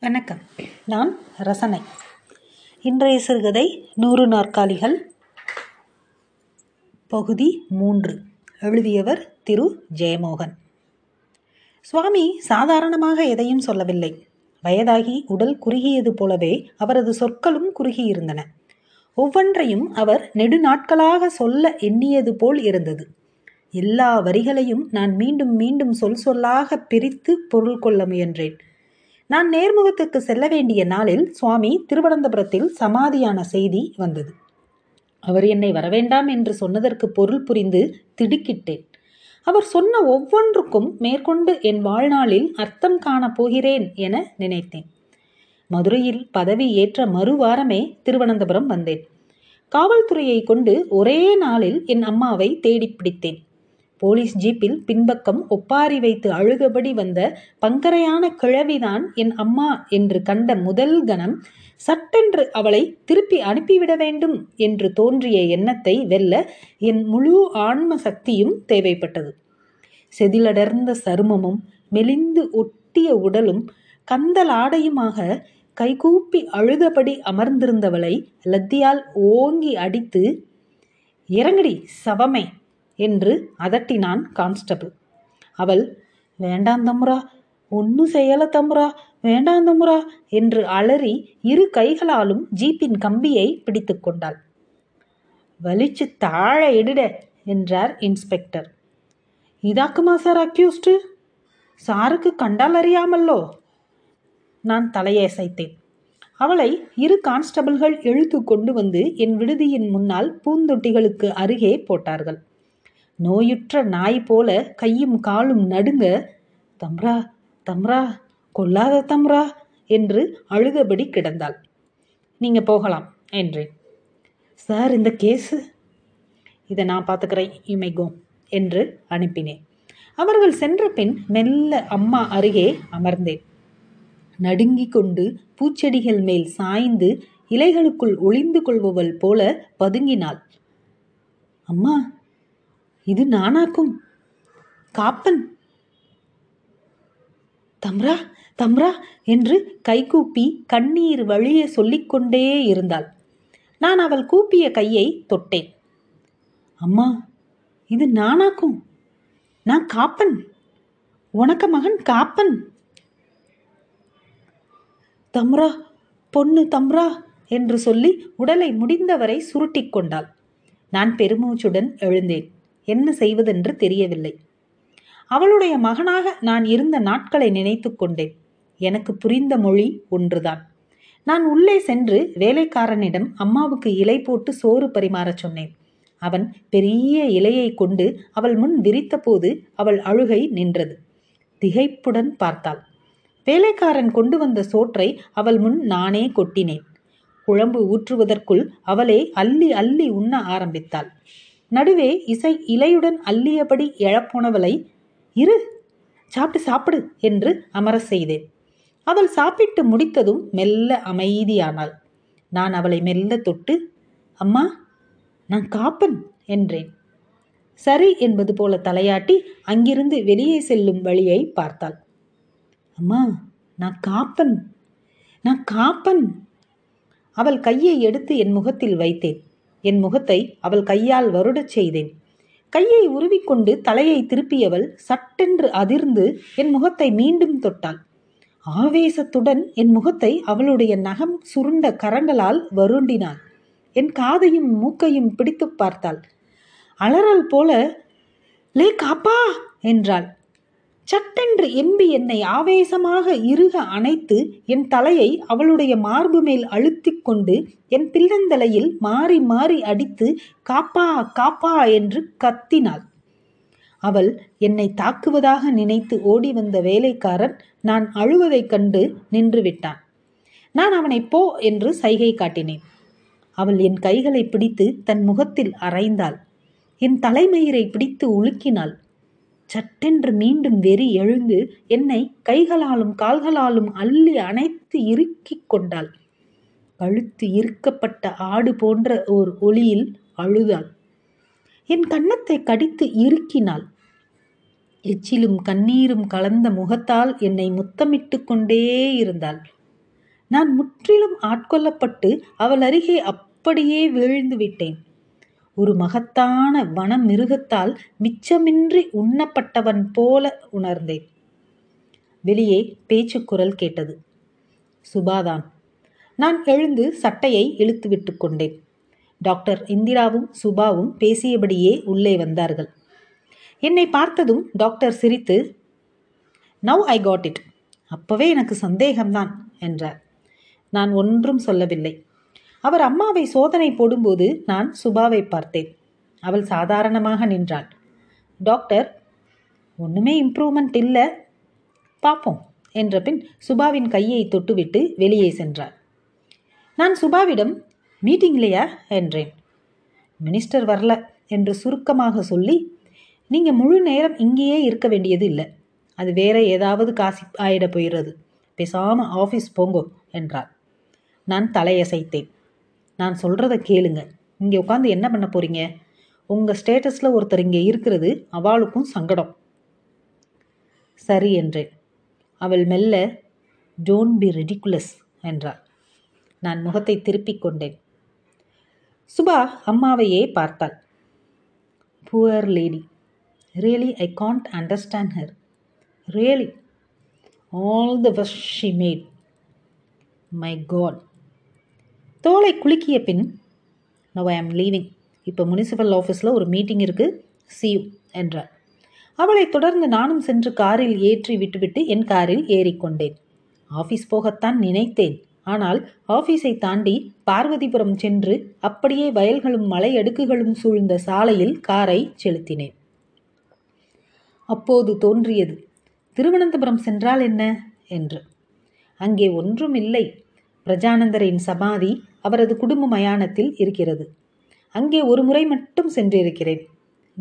வணக்கம். நான் ரசனை. இன்றைய சிறுகதை நூறு நாற்காலிகள். பகுதி மூன்று. எழுதியவர் திரு. ஜெயமோகன். சுவாமி சாதாரணமாக எதையும் சொல்லவில்லை. வயதாகி உடல் குறுகியது போலவே அவரது சொற்களும் குறுகியிருந்தன. ஒவ்வொன்றையும் அவர் நெடுநாட்களாக சொல்ல எண்ணியது போல் இருந்தது. எல்லா வரிகளையும் நான் மீண்டும் மீண்டும் சொல் சொல்லாக பிரித்து பொருள் கொள்ள முயன்றேன். நான் நேர்முகத்துக்கு செல்ல வேண்டிய நாளில் சுவாமி திருவனந்தபுரத்தில் சமாதியான செய்தி வந்தது. அவர் என்னை வரவேண்டாம் என்று சொன்னதற்கு பொருள் புரிந்து திடுக்கிட்டேன். அவர் சொன்ன ஒவ்வொன்றுக்கும் மேற்கொண்டு என் வாழ்நாளில் அர்த்தம் காணப் போகிறேன் என நினைத்தேன். மதுரையில் பதவி ஏற்ற மறுவாரமே திருவனந்தபுரம் வந்தேன். காவல்துறையை கொண்டு ஒரே நாளில் என் அம்மாவை தேடி பிடித்தேன். போலீஸ் ஜீப்பில் பின்பக்கம் ஒப்பாரி வைத்து அழுகபடி வந்த பங்கரையான கிழவிதான் என் அம்மா என்று கண்ட முதல் கணம் சட்டென்று அவளை திருப்பி அனுப்பிவிட வேண்டும் என்று தோன்றிய எண்ணத்தை வெல்ல என் முழு ஆன்ம சக்தியும் தேவைப்பட்டது. செதிலடர்ந்த சருமமும் மெலிந்து ஒட்டிய உடலும் கந்தல் ஆடையுமாக கைகூப்பி அழுதபடி அமர்ந்திருந்தவளை லத்தியால் ஓங்கி அடித்து இறங்கடி சவமே என்று அதட்டினான் கான்ஸ்டபிள். அவள் வேண்டாம் தம்ரா ஒன்னும் செய்யல தம்ரா வேண்டாம் தம்முரா என்று அலறி இரு கைகளாலும் ஜீப்பின் கம்பியை பிடித்து கொண்டாள். வலிச்சு தாழ இடுட என்றார் இன்ஸ்பெக்டர். இதாக்குமா sir accused? சாருக்கு கண்டால் அறியாமல்லோ? நான் தலையசைத்தேன் அவளை இரு கான்ஸ்டபிள்கள் இழுத்து கொண்டு வந்து என் விடுதியின் முன்னால் பூந்தொட்டிகளுக்கு அருகே போட்டார்கள். நோயுற்ற நாய் போல கையும் காலும் நடுங்க தம்ரா தம்ரா கொல்லாத தம்ரா என்று அழுதபடி கிடந்தாள். நீங்க போகலாம் என்றேன். சார் இந்த கேஸு? இதை நான் பார்த்துக்கிறேன் இமைகோ என்று அனுப்பினேன். அவர்கள் சென்ற பின் மெல்ல அம்மா அருகே அமர்ந்தேன். நடுங்கிக் கொண்டு பூச்செடிகள் மேல் சாய்ந்து இலைகளுக்குள் ஒளிந்து கொள்பவள் போல பதுங்கினாள். அம்மா இது நானாக்கும். காப்பன். தம்ரா தம்ரா என்று கைகூப்பி கண்ணீர் வழிய சொல்லிக்கொண்டே இருந்தாள். நான் அவள் கூப்பிய கையை தொட்டேன். அம்மா இது நானாக்கும். நான் காப்பன். உனக்க மகன் காப்பன். தம்ரா பொண்ணு தம்ரா என்று சொல்லி உடலை முடிந்தவரை சுருட்டி கொண்டாள். நான் பெருமூச்சுடன் எழுந்தேன். என்ன செய்வதென்று தெரியவில்லை. அவளுடைய மகனாக நான் இருந்த நாட்களை நினைத்து கொண்டேன். எனக்கு புரிந்த மொழி ஒன்றுதான். நான் உள்ளே சென்று வேலைக்காரனிடம் அம்மாவுக்கு இலை போட்டு சோறு பரிமாறச் சொன்னேன். அவன் பெரிய இலையை கொண்டு அவள் முன் விரித்தபோது அவள் அழுகை நின்றது. திகைப்புடன் பார்த்தாள். வேலைக்காரன் கொண்டு வந்த சோற்றை அவள் முன் நானே கொட்டினேன். குழம்பு ஊற்றுவதற்குள் அவளே அள்ளி அள்ளி உண்ண ஆரம்பித்தாள். நடுவே இசை இலையுடன் அள்ளியபடி எழப்போனவளை இரு சாப்பிட்டு சாப்பிடு என்று அமர செய்தேன். அவள் சாப்பிட்டு முடித்ததும் மெல்ல அமைதியானாள். நான் அவளை மெல்ல தொட்டு அம்மா நான் காப்பன் என்றேன். சரி என்பது போல தலையாட்டி அங்கிருந்து வெளியே செல்லும் வழியை பார்த்தாள். அம்மா நான் காப்பன் நான் காப்பன் அவள் கையை எடுத்து என் முகத்தில் வைத்தேன். என் முகத்தை அவள் கையால் வருடச் செய்தேன். கையை உருவிக்கொண்டு தலையை திருப்பியவள் சட்டென்று அதிர்ந்து என் முகத்தை மீண்டும் தொட்டாள். ஆவேசத்துடன் என் முகத்தை அவளுடைய நகம் சுருண்ட கரங்களால் வருண்டினாள். என் காதையும் மூக்கையும் பிடித்து பார்த்தாள். அலறல் போல லே காப்பா! என்றாள். சட்டென்று எம்பி என்னை ஆவேசமாக இறுக அணைத்து என் தலையை அவளுடைய மார்பு மேல் அழுத்தி கொண்டு என் பில்லந்தலையில் மாறி மாறி அடித்து காப்பா காப்பா என்று கத்தினாள். அவள் என்னை தாக்குவதாக நினைத்து ஓடி வந்த வேலைக்காரன் நான் அழுவதைக் கண்டு நின்று விட்டான். நான் அவனை போ என்று சைகை காட்டினேன். அவள் என் கைகளை பிடித்து தன் முகத்தில் அரைந்தாள். என் தலைமயிரை பிடித்து உலுக்கினாள். சட்டென்று மீண்டும் வெறி எழுந்து என்னை கைகளாலும் கால்களாலும் அள்ளி அணைத்து இறுக்கிக் கொண்டாள். கழுத்து இறுக்கப்பட்ட ஆடு போன்ற ஓர் ஒளியில் அழுதாள். என் கன்னத்தை கடித்து இறுக்கினாள். எச்சிலும் கண்ணீரும் கலந்த முகத்தால் என்னை முத்தமிட்டு கொண்டே இருந்தாள். நான் முற்றிலும் ஆட்கொள்ளப்பட்டு அவள் அருகே அப்படியே வீழ்ந்து விட்டேன். ஒரு மகத்தான வன மிருகத்தால் மிச்சமின்றி உண்ணப்பட்டவன் போல உணர்ந்தேன். வெளியே பேச்சுக்குரல் கேட்டது. சுபாதான் நான் எழுந்து சட்டையை இழுத்து விட்டு கொண்டேன். டாக்டர் இந்திராவும் சுபாவும் பேசியபடியே உள்ளே வந்தார்கள். என்னை பார்த்ததும் டாக்டர் சிரித்து நவ் ஐ காட் இட் அப்பவே எனக்கு சந்தேகம்தான் என்றார். நான் ஒன்றும் சொல்லவில்லை. அவர் அம்மாவை சோதனை போடும்போது நான் சுபாவை பார்த்தேன். அவள் சாதாரணமாக நின்றாள். டாக்டர் ஒன்றுமே இம்ப்ரூவ்மெண்ட் இல்லை. பார்ப்போம் என்ற பின் சுபாவின் கையை தொட்டுவிட்டு வெளியே சென்றார் நான் சுபாவிடம் மீட்டிங் இல்லையா என்றேன். மினிஸ்டர் வரல என்று சுருக்கமாக சொல்லி நீங்கள் முழு நேரம் இங்கேயே இருக்க வேண்டியது இல்லை. அது வேற ஏதாவது காசி ஆயிட போயிடுறது. பேசாமல் ஆஃபீஸ் போங்கோ என்றார் நான் தலையசைத்தேன். நான் சொல்கிறத கேளுங்க. இங்கே உட்காந்து என்ன பண்ண போகிறீங்க உங்கள் ஸ்டேட்டஸில் ஒருத்தர் இங்கே இருக்கிறது அவளுக்கும் சங்கடம். சரி என்றேன். அவள் மெல்ல டோன்ட் பி ரெடிகுலஸ் என்றாள். நான் முகத்தை திருப்பிக் கொண்டேன். சுபா அம்மாவையே பார்த்தாள். Poor lady really I can't understand her really all the first she made my God தோலை குலுக்கிய பின் நோ ஐ ஆம் லீவிங் இப்போ முனிசிபல் ஆஃபீஸில் ஒரு மீட்டிங் இருக்குது சீவ் என்றார். அவளை தொடர்ந்து நானும் சென்று காரில் ஏற்றி விட்டுவிட்டு என் காரில் ஏறிக்கொண்டேன். ஆஃபீஸ் போகத்தான் நினைத்தேன். ஆனால் ஆஃபீஸை தாண்டி பார்வதிபுரம் சென்று அப்படியே வயல்களும் மலை அடுக்குகளும் சூழ்ந்த சாலையில் காரை செலுத்தினேன். அப்போது தோன்றியது திருவனந்தபுரம் சென்றால் என்ன? என்று. அங்கே ஒன்றும் இல்லை. பிரஜானந்தரின் சமாதி அவரது குடும்ப மயானத்தில் இருக்கிறது. அங்கே ஒரு முறை மட்டும் சென்றிருக்கிறேன்.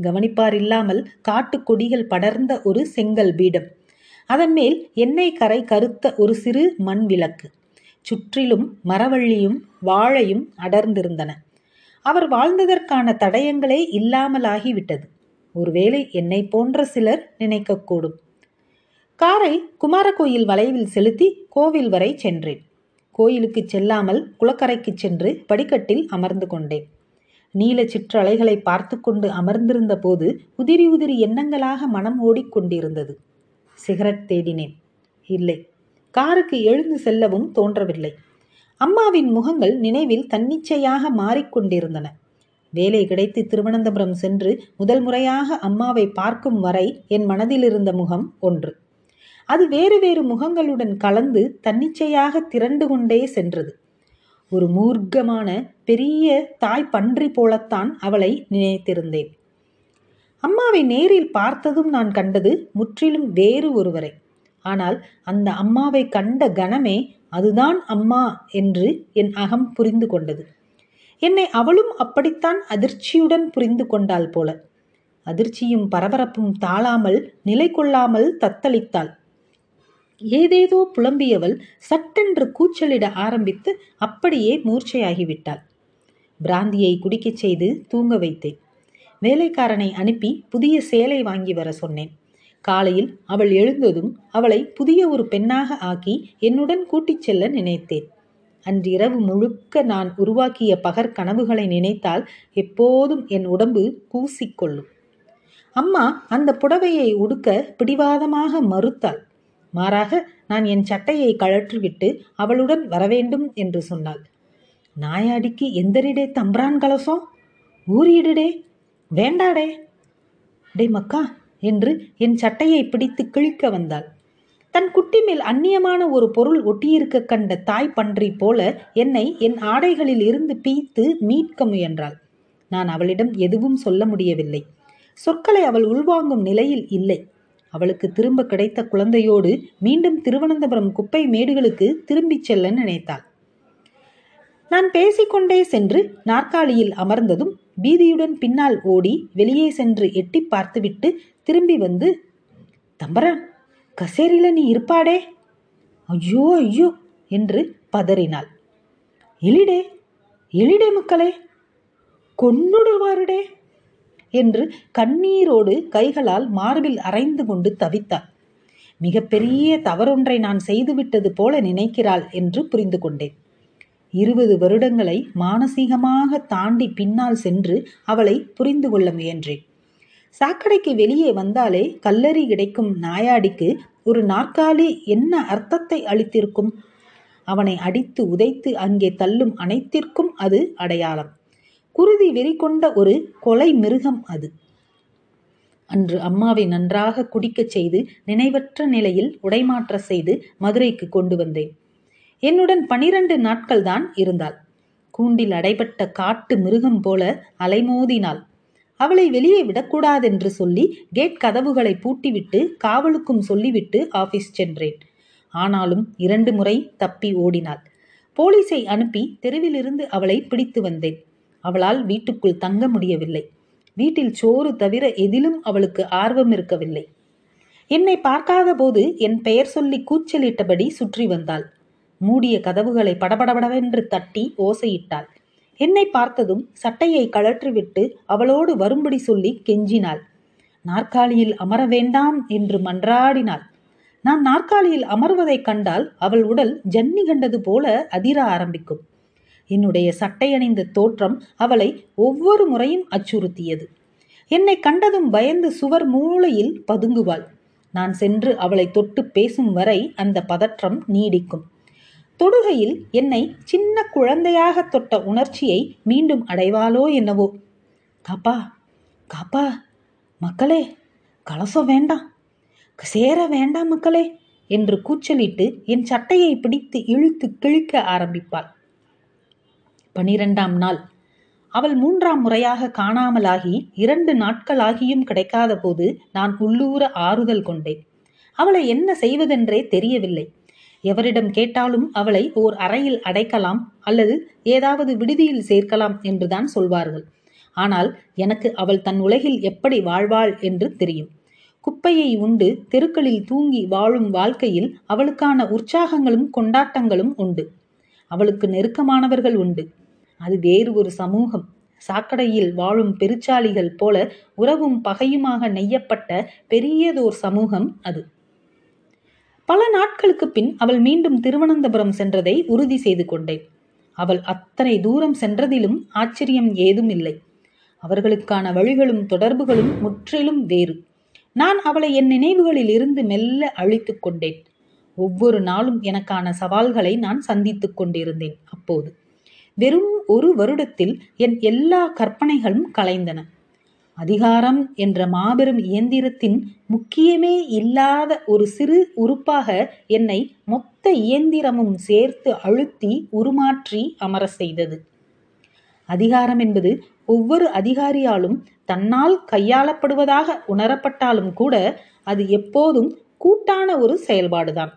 கவனிப்பார் இல்லாமல் காட்டு கொடிகள் படர்ந்த ஒரு செங்கல் பீடம். அதன் மேல் எண்ணெய் கரை கருத்த ஒரு சிறு மண் விளக்கு. சுற்றிலும் மரவள்ளியும் வாழையும் அடர்ந்திருந்தன. அவர் வாழ்ந்ததற்கான தடயங்களே இல்லாமலாகிவிட்டது ஒருவேளை என்னை போன்ற சிலர் நினைக்கக்கூடும். காரை குமாரகோயில் வளைவில் செலுத்தி கோவில் வரை சென்றேன். கோயிலுக்கு செல்லாமல் குளக்கரைக்கு சென்று படிக்கட்டில் அமர்ந்து கொண்டேன். நீல சிற்றலைகளை பார்த்து கொண்டு அமர்ந்திருந்த போது உதிரி உதிரி எண்ணங்களாக மனம் ஓடிக்கொண்டிருந்தது சிகரெட் தேடினேன். இல்லை காருக்கு எழுந்து செல்லவும் தோன்றவில்லை. அம்மாவின் முகங்கள் நினைவில் தன்னிச்சையாக மாறிக்கொண்டிருந்தன வேலை கிடைத்து திருவனந்தபுரம் சென்று முதல் முறையாக அம்மாவை பார்க்கும் வரை என் மனதில் இருந்த முகம் ஒன்று. அது வேறு வேறு முகங்களுடன் கலந்து தன்னிச்சையாக திரண்டு கொண்டே சென்றது. ஒரு மூர்க்கமான பெரிய தாய் பன்றி போலத்தான் அவளை நினைத்திருந்தேன். அம்மாவை நேரில் பார்த்ததும் நான் கண்டது முற்றிலும் வேறு ஒருவரை. ஆனால் அந்த அம்மாவை கண்ட கணமே அதுதான் அம்மா என்று என் அகம் புரிந்து கொண்டது. என்னை அவளும் அப்படித்தான் அதிர்ச்சியுடன் புரிந்து கொண்டாள் போல. அதிர்ச்சியும் பரபரப்பும் தாழாமல் நிலை கொள்ளாமல் தத்தளித்தாள். ஏதேதோ புலம்பியவள் சட்டென்று கூச்சலிட ஆரம்பித்து அப்படியே மூர்ச்சையாகிவிட்டாள். பிராந்தியை குடிக்கச் செய்து தூங்க வைத்தேன். வேலைக்காரனை அனுப்பி புதிய சேலை வாங்கி வர சொன்னேன். காலையில் அவள் எழுந்ததும் அவளை புதிய ஒரு பெண்ணாக ஆக்கி என்னுடன் கூட்டிச் செல்ல நினைத்தேன். அன்றிரவு முழுக்க நான் உருவாக்கிய பகற்கனவுகளை நினைத்தால் எப்போதும் என் உடம்பு கூசிக்கொள்ளும். அம்மா அந்த புடவையை உடுக்க பிடிவாதமாக மறுத்தாள். மாறாக நான் என் சட்டையை கழற்றிவிட்டு அவளுடன் வரவேண்டும் என்று சொன்னாள். நாயாடிக்கு எந்தரிடே தம்பிரான் கலசம்? ஊறியிடுடே வேண்டாடே. டே மக்கா என்று என் சட்டையை பிடித்து கிழிக்க வந்தாள். தன் குட்டி மேல் அந்நியமான ஒரு பொருள் ஒட்டியிருக்க கண்ட தாய் பன்றி போல என்னை என் ஆடைகளில் இருந்து பீத்து மீட்க முயன்றாள். நான் அவளிடம் எதுவும் சொல்ல முடியவில்லை. சொற்களை அவள் உள்வாங்கும் நிலையில் இல்லை. அவளுக்கு திரும்ப கிடைத்த குழந்தையோடு மீண்டும் திருவனந்தபுரம் குப்பை மேடுகளுக்கு திரும்பிச் செல்ல நினைத்தாள். நான் பேசிக்கொண்டே சென்று நாற்காலியில் அமர்ந்ததும் பீதியுடன் பின்னால் ஓடி வெளியே சென்று எட்டி பார்த்துவிட்டு திரும்பி வந்து தம்பரான் கசேரியில் நீ இருப்பாடே? ஐயோ ஐயோ என்று பதறினாள். எலிடே எலிடே மக்களே கொன்னுடுவாருடே. என்று கண்ணீரோடு கைகளால் மார்பில் அரைந்து கொண்டு தவித்தாள். மிகப்பெரிய தவறொன்றை நான் செய்துவிட்டது போல நினைக்கிறாள் என்று புரிந்து கொண்டேன். இருபது வருடங்களை மானசீகமாக தாண்டி பின்னால் சென்று அவளை புரிந்து கொள்ள முயன்றேன். சாக்கடைக்கு வெளியே வந்தாலே கல்லறி கிடைக்கும் நாயாடிக்கு ஒரு நாற்காலி என்ன அர்த்தத்தை அளித்திருக்கும்? அவனை அடித்து உதைத்து அங்கே தள்ளும் அனைத்திற்கும் அது அடையாளம். குருதி வெறி கொண்ட ஒரு கொலை மிருகம் அது. அன்று அம்மாவை நன்றாக குடிக்கச் செய்து நினைவற்ற நிலையில் உடைமாற்ற செய்து மதுரைக்கு கொண்டு வந்தேன். என்னுடன் பனிரண்டு நாட்கள் தான் இருந்தாள். கூண்டில் அடைபட்ட காட்டு மிருகம் போல அலைமோதினாள். அவளை வெளியே விடக்கூடாதென்று சொல்லி கேட் கதவுகளை பூட்டிவிட்டு காவலுக்கும் சொல்லிவிட்டு ஆபீஸ் சென்றேன். ஆனாலும் இரண்டு முறை தப்பி ஓடினாள். போலீஸை அனுப்பி தெருவிலிருந்து அவளை பிடித்து வந்தேன். அவளால் வீட்டுக்குள் தங்க முடியவில்லை. வீட்டில் சோறு தவிர எதிலும் அவளுக்கு ஆர்வம் இருக்கவில்லை. என்னை பார்க்காத போது என் பெயர் சொல்லி கூச்சலிட்டபடி சுற்றி வந்தாள். மூடிய கதவுகளை படபடபடவென்று தட்டி ஓசையிட்டாள். என்னை பார்த்ததும் சட்டையை கழற்றிவிட்டு அவளோடு வரும்படி சொல்லி கெஞ்சினாள். நாற்காலியில் அமர வேண்டாம் என்று மன்றாடினாள். நான் நாற்காலியில் அமர்வதைக் கண்டால் அவள் உடல் ஜன்னி கண்டது போல அதிர ஆரம்பிக்கும். என்னுடைய சட்டையணிந்த தோற்றம் அவளை ஒவ்வொரு முறையும் அச்சுறுத்தியது. என்னை கண்டதும் பயந்து சுவர் மூலையில் பதுங்குவாள். நான் சென்று அவளை தொட்டு பேசும் வரை அந்த பதற்றம் நீடிக்கும். தொடுகையில் என்னை சின்ன குழந்தையாக தொட்ட உணர்ச்சியை மீண்டும் அடைவாளோ என்னவோ. காப்பா காப்பா மக்களே கலசம் வேண்டாம் சேர வேண்டாம் மக்களே என்று கூச்சலிட்டு என் சட்டையை பிடித்து இழுத்து கிழிக்க ஆரம்பிப்பாள். பனிரெண்டாம் நாள். அவள் மூன்றாம் முறையாக காணாமலாகி இரண்டு நாட்களாகியும் கிடைக்காத போது நான் உள்ளூர ஆறுதல் கொண்டேன். அவளை என்ன செய்வதென்றே தெரியவில்லை. எவரிடம் கேட்டாலும் அவளை ஓர் அறையில் அடைக்கலாம் அல்லது ஏதாவது விடுதியில் சேர்க்கலாம் என்றுதான் சொல்வார்கள். ஆனால் எனக்கு அவள் தன் உலகில் எப்படி வாழ்வாள் என்று தெரியும். குப்பையை உண்டு தெருக்களில் தூங்கி வாழும் வாழ்க்கையில் அவளுக்கான உற்சாகங்களும் கொண்டாட்டங்களும் உண்டு. அவளுக்கு நெருக்கமானவர்கள் உண்டு. அது வேறு ஒரு சமூகம். சாக்கடையில் வாழும் பெருச்சாளிகள் போல உறவும் பகையுமாக நெய்யப்பட்ட பெரியதோர் சமூகம் அது. பல நாட்களுக்கு பின் அவள் மீண்டும் திருவனந்தபுரம் சென்றதை உறுதி செய்து கொண்டேன். அவள் அத்தனை தூரம் சென்றதிலும் ஆச்சரியம் ஏதும் இல்லை அவர்களுக்கான வழிகளும் தொடர்புகளும் முற்றிலும் வேறு. நான் அவளை என் நினைவுகளில் இருந்து மெல்ல அழித்து கொண்டேன். ஒவ்வொரு நாளும் எனக்கான சவால்களை நான் சந்தித்துக் கொண்டிருந்தேன் அப்போது. வெறும் ஒரு வருடத்தில் என் எல்லா கற்பனைகளும் கலைந்தன. அதிகாரம் என்ற மாபெரும் இயந்திரத்தின் முக்கியமே இல்லாத ஒரு சிறு உறுப்பாக என்னை மொத்த இயந்திரமும் சேர்த்து அழுத்தி உருமாற்றி அமர செய்தது. அதிகாரம் என்பது ஒவ்வொரு அதிகாரியாலும் தன்னால் கையாளப்படுவதாக உணரப்பட்டாலும் கூட அது எப்போதும் கூட்டான ஒரு செயல்பாடுதான்.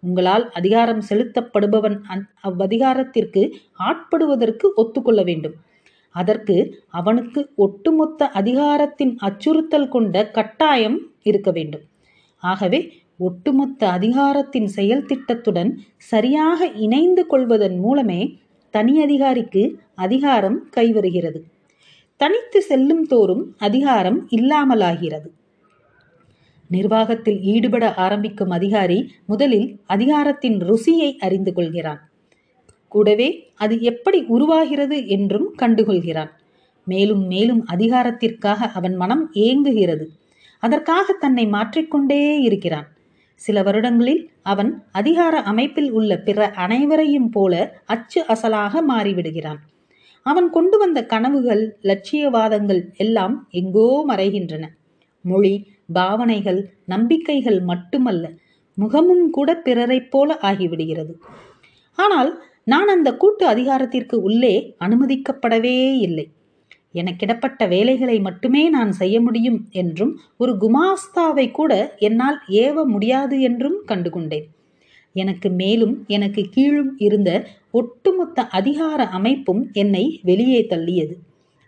உங்களால் அதிகாரம் செலுத்தப்படுபவன் அவ்வதிகாரத்திற்கு ஆட்படுவதற்கு ஒத்துக்கொள்ள வேண்டும். அதற்கு அவனுக்கு ஒட்டுமொத்த அதிகாரத்தின் அச்சுறுத்தல் கொண்ட கட்டாயம் இருக்க வேண்டும். ஆகவே ஒட்டுமொத்த அதிகாரத்தின் செயல் திட்டத்துடன் சரியாக இணைந்து கொள்வதன் மூலமே தனி அதிகாரிக்கு அதிகாரம் கைவருகிறது. தனித்து செல்லும் தோறும் அதிகாரம் இல்லாமலாகிறது. நிர்வாகத்தில் ஈடுபட ஆரம்பிக்கும் அதிகாரி முதலில் அதிகாரத்தின் ருசியை அறிந்து கொள்கிறான். கூடவே அது எப்படி உருவாகிறது என்றும் கண்டுகொள்கிறான். மேலும் மேலும் அதிகாரத்திற்காக அவன் மனம் ஏங்குகிறது. அதற்காக தன்னை மாற்றிக்கொண்டே இருக்கிறான். சில வருடங்களில் அவன் அதிகார அமைப்பில் உள்ள பிற அனைவரையும் போல அச்சு அசலாக மாறிவிடுகிறான். அவன் கொண்டு வந்த கனவுகள் லட்சியவாதங்கள் எல்லாம் எங்கோ மறைகின்றன. மொழி பாவனைகள் நம்பிக்கைகள் மட்டுமல்ல முகமும் கூட பிறரைப் போல ஆகிவிடுகிறது. ஆனால் நான் அந்த கூட்டு அதிகாரத்திற்கு உள்ளே அனுமதிக்கப்படவே இல்லை. எனக்கிடப்பட்ட வேலைகளை மட்டுமே நான் செய்ய முடியும் என்றும் ஒரு குமாஸ்தாவை கூட என்னால் ஏவ முடியாது என்றும் கண்டுகொண்டேன். எனக்கு மேலும் எனக்கு கீழும் இருந்த ஒட்டுமொத்த அதிகார அமைப்பும் என்னை வெளியே தள்ளியது.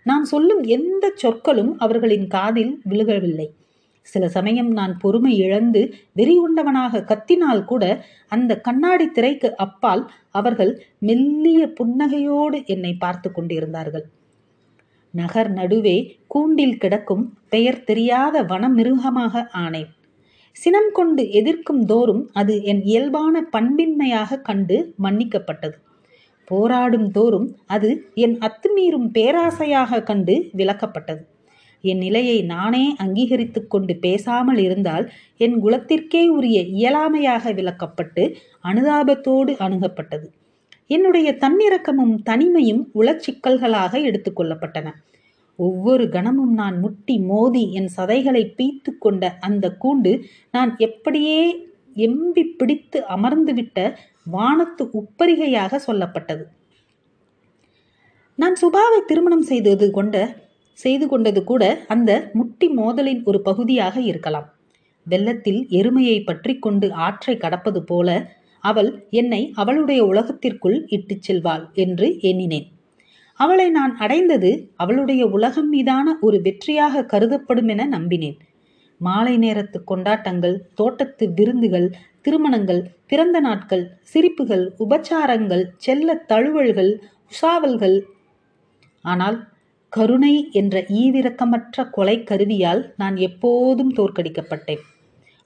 நான் சொல்லும் எந்த சொற்களும் அவர்களின் காதில் விழுகவில்லை. சில சமயம் நான் பொறுமை இழந்து வெறி கொண்டவனாக கத்தினால் கூட அந்த கண்ணாடி திரைக்கு அப்பால் அவர்கள் மெல்லிய புன்னகையோடு என்னை பார்த்து கொண்டிருந்தார்கள். நகர் நடுவே கூண்டில் கிடக்கும் பெயர் தெரியாத வனமிருகமாக ஆனேன். சினம் கொண்டு எதிர்க்கும் தோறும் அது என் இயல்பான பண்பின்மையாக கண்டு மன்னிக்கப்பட்டது. போராடும் தோறும் அது என் அத்துமீறும் பேராசையாக கண்டு விளக்கப்பட்டது. என் நிலையை நானே அங்கீகரித்து கொண்டு பேசாமல் இருந்தால் என் குலத்திற்கே உரிய இயலாமையாக விளக்கப்பட்டு அனுதாபத்தோடு அணுகப்பட்டது. என்னுடைய தன்னிறக்கமும் தனிமையும் உளச்சிக்கல்களாக எடுத்துக்கொள்ளப்பட்டன ஒவ்வொரு கணமும் நான் முட்டி மோதி என் சதைகளை பீத்து கொண்ட அந்த கூண்டு நான் எப்படியே எம்பி பிடித்து அமர்ந்துவிட்ட வானத்து உப்பரிகையாக சொல்லப்பட்டது. நான் சுபாவை திருமணம் செய்தது கொண்ட செய்து கொண்டது கூட அந்த முட்டி மோதலின் ஒரு பகுதியாக இருக்கலாம். வெள்ளத்தில் எருமையை பற்றி கொண்டு ஆற்றை கடப்பது போல அவள் என்னை அவளுடைய உலகத்திற்குள் இட்டுச் செல்வாள் என்று எண்ணினேன். அவளை நான் அடைந்தது அவளுடைய உலகம் மீதான ஒரு வெற்றியாக கருதப்படும் என நம்பினேன். மாலை நேரத்து கொண்டாட்டங்கள் தோட்டத்து விருந்துகள் திருமணங்கள் பிறந்த நாட்கள் சிரிப்புகள் உபச்சாரங்கள் செல்ல தழுவல்கள் உசாவல்கள். ஆனால் கருணை என்ற ஈவிரக்கமற்ற கொலை கருவியால் நான் எப்போதும் தோற்கடிக்கப்பட்டேன்.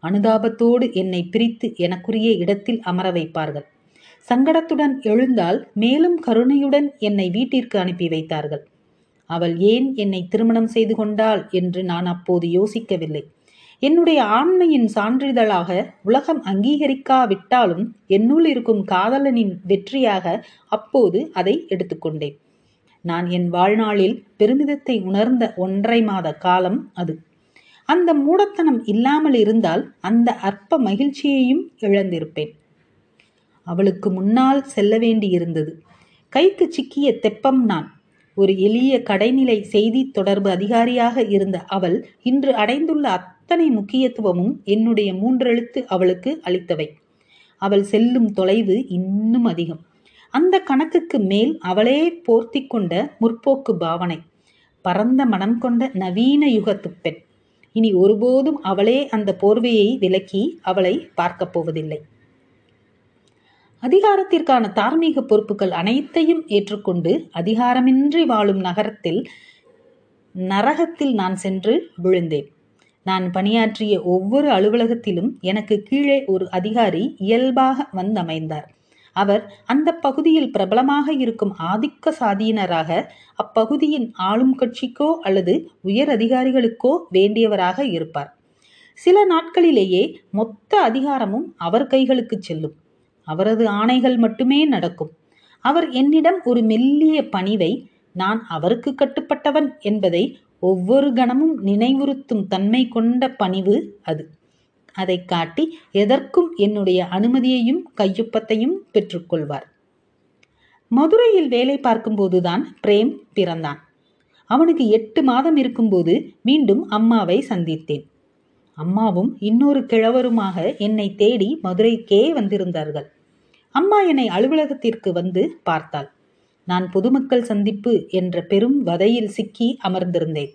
அனுதாபத்தோடு என்னை பிரித்து எனக்குரிய இடத்தில் அமர வைப்பார்கள். சங்கடத்துடன் எழுந்தால் மேலும் கருணையுடன் என்னை வீட்டிற்கு அனுப்பி வைத்தார்கள். அவள் ஏன் என்னை திருமணம் செய்து கொண்டாள் என்று நான் அப்போது யோசிக்கவில்லை. என்னுடைய ஆண்மையின் சான்றிதழாக உலகம் அங்கீகரிக்காவிட்டாலும் என்னுள் இருக்கும் காதலனின் வெற்றியாக அப்போது அதை எடுத்துக்கொண்டேன். நான் என் வாழ்நாளில் பெருமிதத்தை உணர்ந்த ஒன்றை மாத காலம் அது. அந்த மூடத்தனம் இல்லாமல் இருந்தால் அந்த அற்ப மகிழ்ச்சியையும் இழந்திருப்பேன். அவளுக்கு முன்னால் செல்ல வேண்டியிருந்தது. கைக்கு சிக்கிய தெப்பம் நான். ஒரு எளிய கடைநிலை செய்தி தொடர்பு அதிகாரியாக இருந்த அவள் இன்று அடைந்துள்ள அத்தனை முக்கியத்துவமும் என்னுடைய மூன்றெழுத்து அவளுக்கு அளித்தவை. அவள் செல்லும் தொலைவு இன்னும் அதிகம். அந்த கணக்குக்கு மேல் அவளே போர்த்தி கொண்ட முற்போக்கு பாவனை. பரந்த மனம் கொண்ட நவீன யுகத்து பெண். இனி ஒருபோதும் அவளே அந்த போர்வையை விலக்கி அவளை பார்க்கப் போவதில்லை. அதிகாரத்திற்கான தார்மீக பொறுப்புகள் அனைத்தையும் ஏற்றுக்கொண்டு அதிகாரமின்றி வாழும் நகரத்தில் நரகத்தில் நான் சென்று விழுந்தேன். நான் பணியாற்றிய ஒவ்வொரு அலுவலகத்திலும் எனக்கு கீழே ஒரு அதிகாரி இயல்பாக வந்தமைந்தார். அவர் அந்த பகுதியில் பிரபலமாக இருக்கும் ஆதிக்க சாதியினராக அப்பகுதியின் ஆளும் கட்சிக்கோ அல்லது உயர் அதிகாரிகளுக்கோ வேண்டியவராக இருப்பார். சில நாட்களிலேயே மொத்த அதிகாரமும் அவர் கைகளுக்கு செல்லும். அவரது ஆணைகள் மட்டுமே நடக்கும். அவர் என்னிடம் ஒரு மெல்லிய பணிவை நான் அவருக்கு கட்டுப்பட்டவன் என்பதை ஒவ்வொரு கணமும் நினைவுறுத்தும் தன்மை கொண்ட பணிவு அது. அதை காட்டி எதற்கும் என்னுடைய அனுமதியையும் கையொப்பத்தையும் பெற்றுக்கொள்வார். மதுரையில் வேலை பார்க்கும்போதுதான் பிரேம் பிறந்தான். அவனுக்கு எட்டு மாதம் இருக்கும்போது மீண்டும் அம்மாவை சந்தித்தேன். அம்மாவும் இன்னொரு கிழவருமாக என்னை தேடி மதுரைக்கே வந்திருந்தார்கள். அம்மா என்னை அலுவலகத்திற்கு வந்து பார்த்தாள். நான் பொதுமக்கள் சந்திப்பு என்ற பெரும் வதையில் சிக்கி அமர்ந்திருந்தேன்.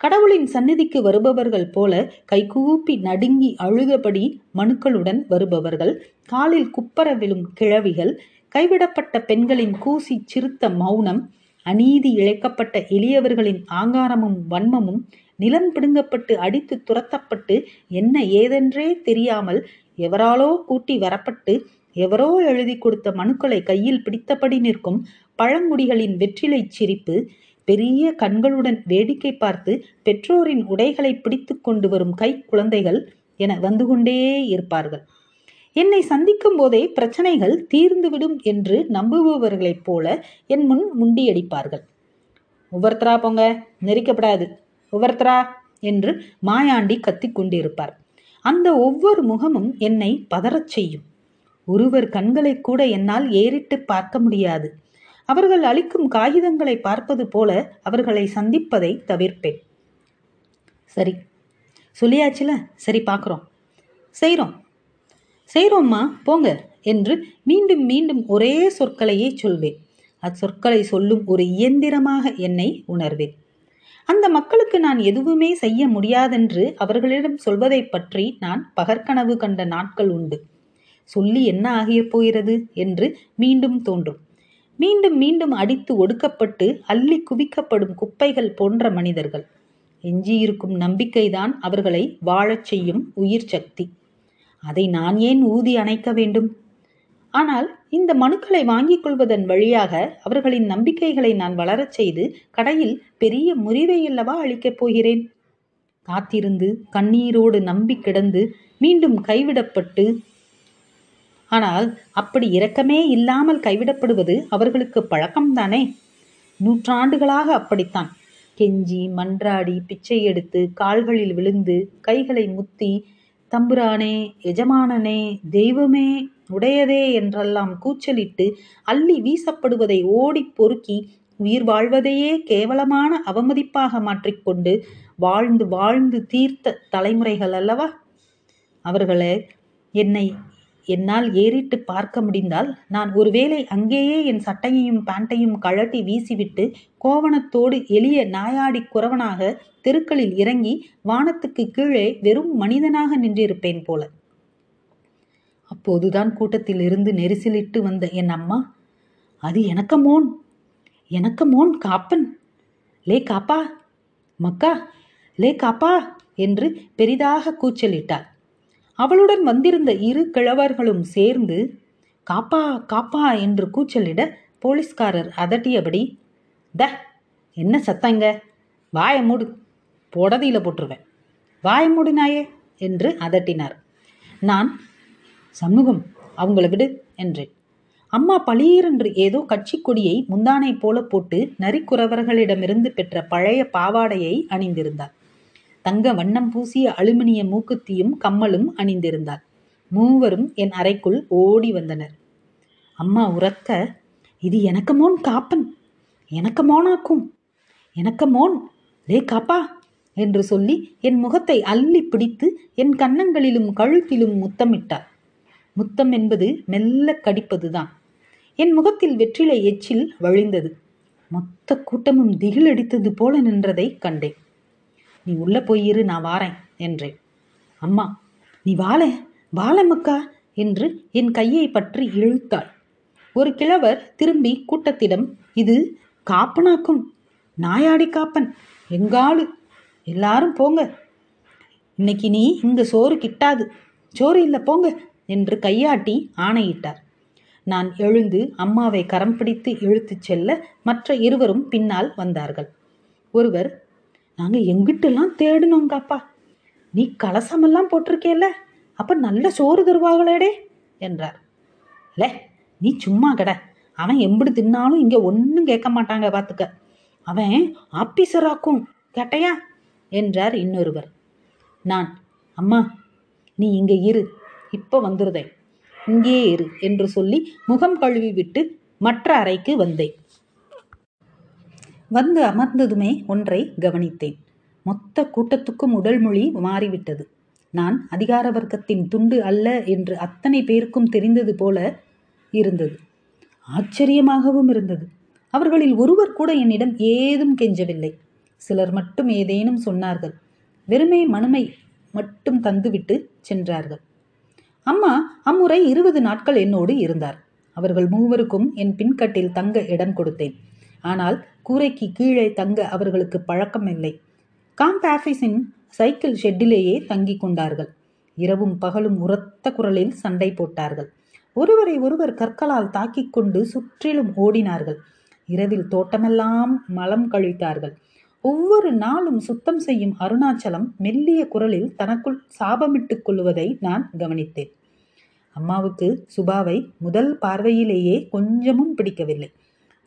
கடவுளின் சந்நிதிக்கு வருபவர்கள் போல கைகூப்பி நடுங்கி அழுதபடி மனுக்களுடன் வருபவர்கள் காலில் குப்பர விழும் கிழவிகள் கைவிடப்பட்ட பெண்களின் கூசி சிறுத்த மௌனம் அநீதி இழைக்கப்பட்ட எளியவர்களின் ஆங்காரமும் வன்மமும் நிலம் பிடுங்கப்பட்டு அடித்து துரத்தப்பட்டு என்ன ஏதென்றே தெரியாமல் எவராலோ கூட்டி வரப்பட்டு எவரோ எழுதி கொடுத்த மனுக்களை கையில் பிடித்தபடி நிற்கும் பழங்குடிகளின் வெற்றிலை சிரிப்பு பெரிய கண்களுடன் வேடிக்கை பார்த்து பெற்றோரின் உடைகளை பிடித்து கொண்டு வரும் கை குழந்தைகள் என வந்து கொண்டே இருப்பார்கள். என்னை சந்திக்கும் போதே பிரச்சனைகள் தீர்ந்துவிடும் என்று நம்புபவர்களைப் போல என் முன் முண்டியடிப்பார்கள். ஒவ்வொருத்தரா போங்க நெரிக்கப்படாது. ஒவ்வொருத்தரா என்று மாயாண்டி கத்திக் கொண்டிருப்பார். அந்த ஒவ்வொரு முகமும் என்னை பதறச் செய்யும். ஒருவர் கண்களை கூட என்னால் ஏறிட்டு பார்க்க முடியாது. அவர்கள் அளிக்கும் காகிதங்களை பார்ப்பது போல அவர்களை சந்திப்பதை தவிர்ப்பேன். சரி. சொல்லியாச்சுல? சரி பார்க்குறோம். செய்கிறோம். செய்கிறோம்மா போங்க என்று மீண்டும் மீண்டும் ஒரே சொற்களையே சொல்வேன். அச்சொற்களை சொல்லும் ஒரு இயந்திரமாக என்னை உணர்வேன். அந்த மக்களுக்கு நான் எதுவுமே செய்ய முடியாதென்று அவர்களிடம் சொல்வதை பற்றி நான் பகற்கனவு கண்ட நாட்கள் உண்டு. சொல்லி என்ன ஆகிய போகிறது என்று மீண்டும் தோன்றும். மீண்டும் மீண்டும் அடித்து ஒடுக்கப்பட்டு அள்ளி குவிக்கப்படும் குப்பைகள் போன்ற மனிதர்கள். எஞ்சியிருக்கும் நம்பிக்கைதான் அவர்களை வாழச் செய்யும் உயிர் சக்தி. அதை நான் ஏன் ஊதி அணைக்க வேண்டும்? ஆனால் இந்த மனுக்களை வாங்கிக் கொள்வதன் வழியாக அவர்களின் நம்பிக்கைகளை நான் வளரச் செய்து கடையில் பெரிய முறிவை அல்லவா அளிக்கப் போகிறேன்? காத்திருந்து கண்ணீரோடு நம்பி கிடந்து மீண்டும் கைவிடப்பட்டு ஆனால் அப்படி இரக்கமே இல்லாமல் கைவிடப்படுவது அவர்களுக்கு பழக்கம்தானே? நூற்றாண்டுகளாக அப்படித்தான். கெஞ்சி மன்றாடி பிச்சை எடுத்து கால்களில் விழுந்து கைகளை முத்தி தம்புரானே எஜமானனே தெய்வமே உடையதே என்றெல்லாம் கூச்சலிட்டு அள்ளி வீசப்படுவதை ஓடி பொறுக்கி உயிர் வாழ்வதையே கேவலமான அவமதிப்பாக மாற்றிக்கொண்டு வாழ்ந்து வாழ்ந்து தீர்த்த தலைமுறைகள் அல்லவா? அவர்களே என்னை என்னால் ஏறிட்டு பார்க்க முடிந்தால் நான் ஒருவேளை அங்கேயே என் சட்டையையும் பேண்ட்டையும் கழட்டி வீசிவிட்டு கோவணத்தோடு எளிய நாயாடி குறவனாக தெருக்களில் இறங்கி வானத்துக்கு கீழே வெறும் மனிதனாக நின்றிருப்பேன் போல. அப்போதுதான் கூட்டத்தில் இருந்து நெரிசலிட்டு வந்த என் அம்மா அது எனக்கு மோன் எனக்கு மோன் காப்பன் லே காப்பா மக்கா லே காப்பா என்று பெரிதாக கூச்சலிட்டார் அவளுடன் வந்திருந்த இரு கிழவர்களும் சேர்ந்து காப்பா காப்பா என்று கூச்சலிட போலீஸ்காரர் அதட்டியபடி த என்ன சத்தங்க வாய மூடு புடதியில போட்டுருவேன். வாய மூடு நாயே என்று அதட்டினார். நான் சண்முகம் அவங்கள விடு என்றேன். அம்மா பளீரென்று ஏதோ கட்சி கொடியை முந்தானை போல போட்டு நரிக்குறவர்களிடமிருந்து பெற்ற பழைய பாவாடையை அணிந்திருந்தார். தங்க வண்ணம் பூசிய அலுமினிய மூக்குத்தியும் கம்மலும் அணிந்திருந்தார் மூவரும் என் அறைக்குள் ஓடி வந்தனர். அம்மா உறக்க இது எனக்கு மோன் காப்பன். எனக்கு மோனாக்கும். எனக்கு மோன். லே காப்பா என்று சொல்லி என் முகத்தை அள்ளி பிடித்து என் கன்னங்களிலும் கழுத்திலும் முத்தமிட்டார் முத்தம் என்பது மெல்ல கடிப்பதுதான். என் முகத்தில் வெற்றிலை எச்சில் வழிந்தது. மொத்த கூட்டமும் திகிலடித்தது போல நின்றதை கண்டேன். நீ உள்ள போயிரு நான் வாரேன் என்றேன். அம்மா நீ வாழ வாழ மக்கா என்று என் கையை பற்றி இழுத்தாள். ஒரு கிழவர் திரும்பி கூட்டத்திடம் இது காப்பனாக்கும் நாயாடி காப்பன் எங்காளு எல்லாரும் போங்க. இன்னைக்கு நீ இங்க சோறு கிட்டாது சோறு இல்லை போங்க என்று கையாட்டி ஆணையிட்டார். நான் எழுந்து அம்மாவை கரம் பிடித்து இழுத்துச் செல்ல மற்ற இருவரும் பின்னால் வந்தார்கள். ஒருவர் நாங்க எங்கிட்டெல்லாம் தேடினோங்காப்பா நீ கலசமெல்லாம் போட்டிருக்கேல்ல அப்ப நல்ல சோறு தருவாங்களேடே என்றார். லே நீ சும்மா கட. அவன் எம்பிடு தின்னாலும் இங்க ஒன்றும் கேட்க மாட்டாங்க பார்த்துக்க அவன் ஆபீசராக்கும் கேட்டையா? என்றார் இன்னொருவர். நான் அம்மா நீ இங்க இரு. இப்போ வந்துருதேன். இங்கே இரு என்று சொல்லி முகம் கழுவி விட்டு மற்ற அறைக்கு வந்தேன். வந்து அமர்ந்ததுமே ஒன்றை கவனித்தேன். மொத்த கூட்டத்துக்கும் உடல் மொழி மாறிவிட்டது. நான் அதிகார வர்க்கத்தின் துண்டு அல்ல என்று அத்தனை பேருக்கும் தெரிந்தது போல இருந்தது. ஆச்சரியமாகவும் இருந்தது. அவர்களில் ஒருவர் கூட என்னிடம் ஏதும் கெஞ்சவில்லை. சிலர் மட்டும் ஏதேனும் சொன்னார்கள். வெறுமே மனுமை மட்டும் தந்துவிட்டு சென்றார்கள். அம்மா அம்முறை இருபது நாட்கள் என்னோடு இருந்தார். அவர்கள் மூவருக்கும் என் பின்கட்டில் தங்க இடம் கொடுத்தேன். ஆனால் கூரைக்கு கீழே தங்க அவர்களுக்கு பழக்கம் இல்லை காம்ப் ஆஃபீஸின் சைக்கிள் ஷெட்டிலேயே தங்கிக் கொண்டார்கள். இரவும் பகலும் உரத்த குரலில் சண்டை போட்டார்கள். ஒருவரை ஒருவர் கற்களால் தாக்கிக் கொண்டு சுற்றிலும் ஓடினார்கள். இரவில் தோட்டமெல்லாம் மலம் கழித்தார்கள். ஒவ்வொரு நாளும் சுத்தம் செய்யும் அருணாச்சலம் மெல்லிய குரலில் தனக்குள் சாபமிட்டுக் கொள்வதை நான் கவனித்தேன். அம்மாவுக்கு சுபாவை முதல் பார்வையிலேயே கொஞ்சமும் பிடிக்கவில்லை.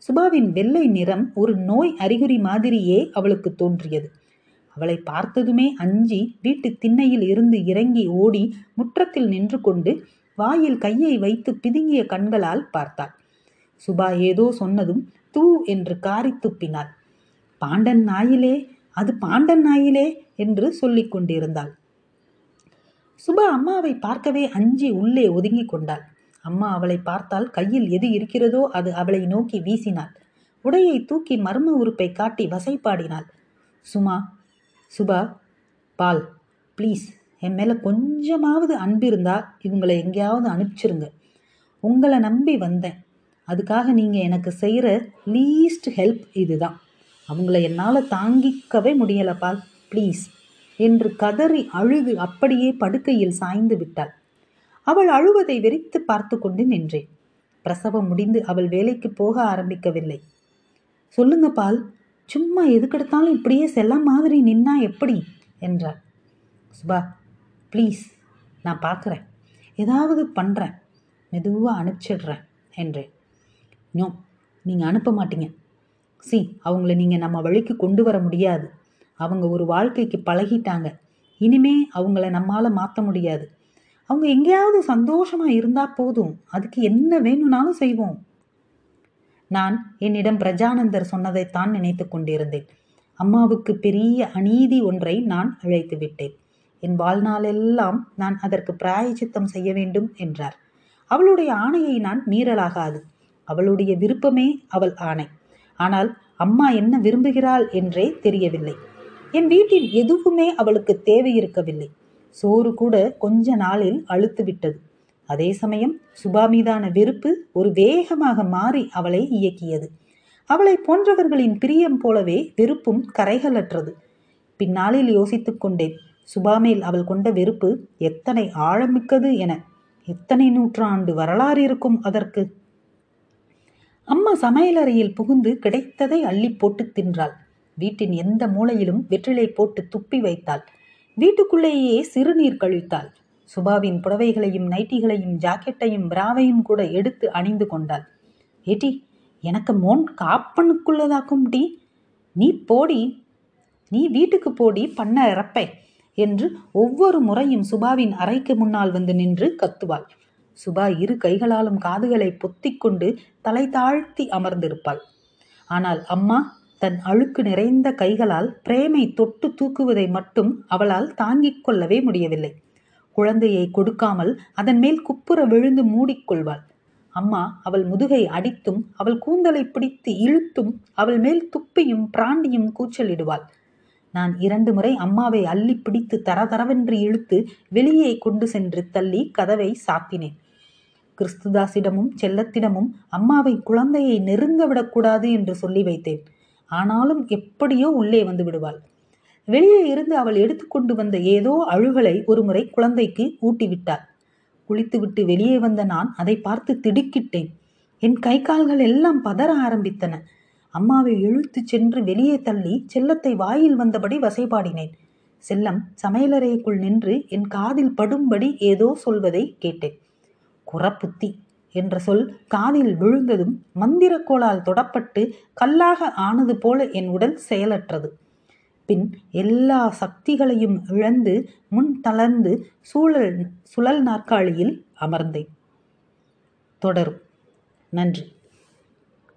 சுபாவின் வெள்ளை நிறம் ஒரு நோய் அறிகுறி மாதிரியே அவளுக்கு தோன்றியது. அவளை பார்த்ததுமே அஞ்சி வீட்டு திண்ணையில் இருந்து இறங்கி ஓடி முற்றத்தில் நின்று கொண்டு வாயில் கையை வைத்து பிதுங்கிய கண்களால் பார்த்தாள். சுபா ஏதோ சொன்னதும் தூ என்று காரி துப்பினாள். பாண்டன் நாயிலே அது பாண்டன் நாயிலே என்று சொல்லிக் கொண்டிருந்தாள். சுபா அம்மாவை பார்க்கவே அஞ்சி உள்ளே ஒதுங்கி கொண்டாள். அம்மா அவளை பார்த்தால் கையில் எது இருக்கிறதோ அது அவளை நோக்கி வீசினாள். உடையை தூக்கி மர்ம உறுப்பை காட்டி வசைப்பாடினாள். சுமா சுபா பால் ப்ளீஸ் என் மேலே கொஞ்சமாவது அன்பு இருந்தால் இவங்களை எங்கேயாவது அனுப்பிச்சிருங்க. உங்களை நம்பி வந்தேன். அதுக்காக நீங்கள் எனக்கு செய்கிற லீஸ்ட் ஹெல்ப் இதுதான். அவங்கள என்னால் தாங்கிக்கவே முடியலை பால் ப்ளீஸ் என்று கதறி அழுது அப்படியே படுக்கையில் சாய்ந்து விட்டாள். அவள் அழுவதை வெறித்து பார்த்து கொண்டு நின்றேன். பிரசவம் முடிந்து அவள் வேலைக்கு போக ஆரம்பிக்கவில்லை. சொல்லுங்க பால். சும்மா எதுக்கெடுத்தாலும் இப்படியே செல்ல மாதிரி நின்னா எப்படி? என்றாள். சுபா ப்ளீஸ் நான் பார்க்குறேன். ஏதாவது பண்ணுறேன். மெதுவாக அனுப்பிச்சிடுறேன் என்றேன். நோ நீங்கள் அனுப்ப மாட்டீங்க. சி அவங்கள நீங்கள் நம்ம வழிக்கு கொண்டு வர முடியாது. அவங்க ஒரு வாழ்க்கைக்கு பழகிட்டாங்க. இனிமே அவங்கள நம்மால் மாற்ற முடியாது. அவங்க எங்கேயாவது சந்தோஷமாக இருந்தால் போதும். அதுக்கு என்ன வேணும்னாலும் செய்வோம். நான் என்னிடம் பிரஜானந்தர் சொன்னதைத்தான் நினைத்து கொண்டிருந்தேன். அம்மாவுக்கு பெரிய அநீதி ஒன்றை நான் அழைத்து விட்டேன். என் வாழ்நாளெல்லாம் நான் அதற்கு பிராயச்சித்தம் செய்ய வேண்டும் என்றார். அவளுடைய ஆணையை நான் மீறலாகாது. அவளுடைய விருப்பமே அவள் ஆணை. ஆனால் அம்மா என்ன விரும்புகிறாள் என்றே தெரியவில்லை. என் வீட்டில் எதுவுமே அவளுக்கு தேவை இருக்கவில்லை சோறு கூட கொஞ்ச நாளில் அழுத்து விட்டது. அதே சமயம் சுபா மீதான வெறுப்பு ஒரு வேகமாக மாறி அவளை இயக்கியது. அவளை போன்றவர்களின் பிரியம் போலவே வெறுப்பும் கரைகளற்றது பின்னாளில் யோசித்துக் கொண்டேன். சுபா மேல் அவள் கொண்ட வெறுப்பு எத்தனை ஆழமிக்கது என. எத்தனை நூற்றாண்டு வரலாறு இருக்கும் அதற்கு? அம்மா சமையலறையில் புகுந்து கிடைத்ததை அள்ளி போட்டு தின்றாள். வீட்டின் எந்த மூலையிலும் வெற்றிலை போட்டு துப்பி வைத்தாள். வீட்டுக்குள்ளேயே சிறுநீர் கழித்தாள். சுபாவின் புடவைகளையும் நைட்டிகளையும் ஜாக்கெட்டையும் பிராவையும் கூட எடுத்து அணிந்து கொண்டாள். ஏட்டி எனக்கு மோன் காப்பனுக்குள்ளதாக்கும் டி. நீ போடி. நீ வீட்டுக்கு போடி பண்ண இறப்பை என்று ஒவ்வொரு முறையும் சுபாவின் அறைக்கு முன்னால் வந்து நின்று கத்துவாள். சுபா இரு கைகளாலும் காதுகளை பொத்திக்கொண்டு தலை தாழ்த்தி அமர்ந்திருப்பாள். ஆனால் அம்மா தன் அழுக்கு நிறைந்த கைகளால் பிரேமை தொட்டு தூக்குவதை மட்டும் அவளால் தாங்கிக் கொள்ளவே முடியவில்லை. குழந்தையை கொடுக்காமல் அதன் மேல் குப்புற விழுந்து மூடிக்கொள்வாள். அம்மா அவள் முதுகை அடித்தும் அவள் கூந்தலை பிடித்து இழுத்தும் அவள் மேல் துப்பியும் பிராண்டியும் கூச்சலிடுவாள். நான் இரண்டு முறை அம்மாவை அள்ளி பிடித்து தரதரவென்று இழுத்து வெளியே கொண்டு சென்று தள்ளி கதவை சாத்தினேன். கிறிஸ்துதாசிடமும் செல்லத்திடமும் அம்மாவை குழந்தையை நெருங்க விடக்கூடாது என்று சொல்லி வைத்தேன். ஆனாலும் எப்படியோ உள்ளே வந்து விடுவாள். வெளியே இருந்து அவள் எடுத்துக்கொண்டு வந்த ஏதோ அழுகலை ஒருமுறை குழந்தைக்கு ஊட்டிவிட்டாள். குளித்துவிட்டு வெளியே வந்த நான் அதை பார்த்து திடுக்கிட்டேன். என் கை கால்கள் எல்லாம் பதற ஆரம்பித்தன. அம்மாவை இழுத்து சென்று வெளியே தள்ளி செல்லத்தை வாயில் வந்தபடி வசைபாடினேன். செல்லம் சமையலறைக்குள் நின்று என் காதில் படும்படி ஏதோ சொல்வதை கேட்டேன். குறப்புத்தி. என்ற சொல் காதில் விழுந்ததும் மந்திரக்கோளால் தொடப்பட்டு கல்லாக ஆனது போல என் உடல் செயலற்றது. பின் எல்லா சக்திகளையும் இழந்து முன் தளர்ந்து சூழல் சுழல் நாற்காலியில் அமர்ந்தேன். தொடரும். நன்றி.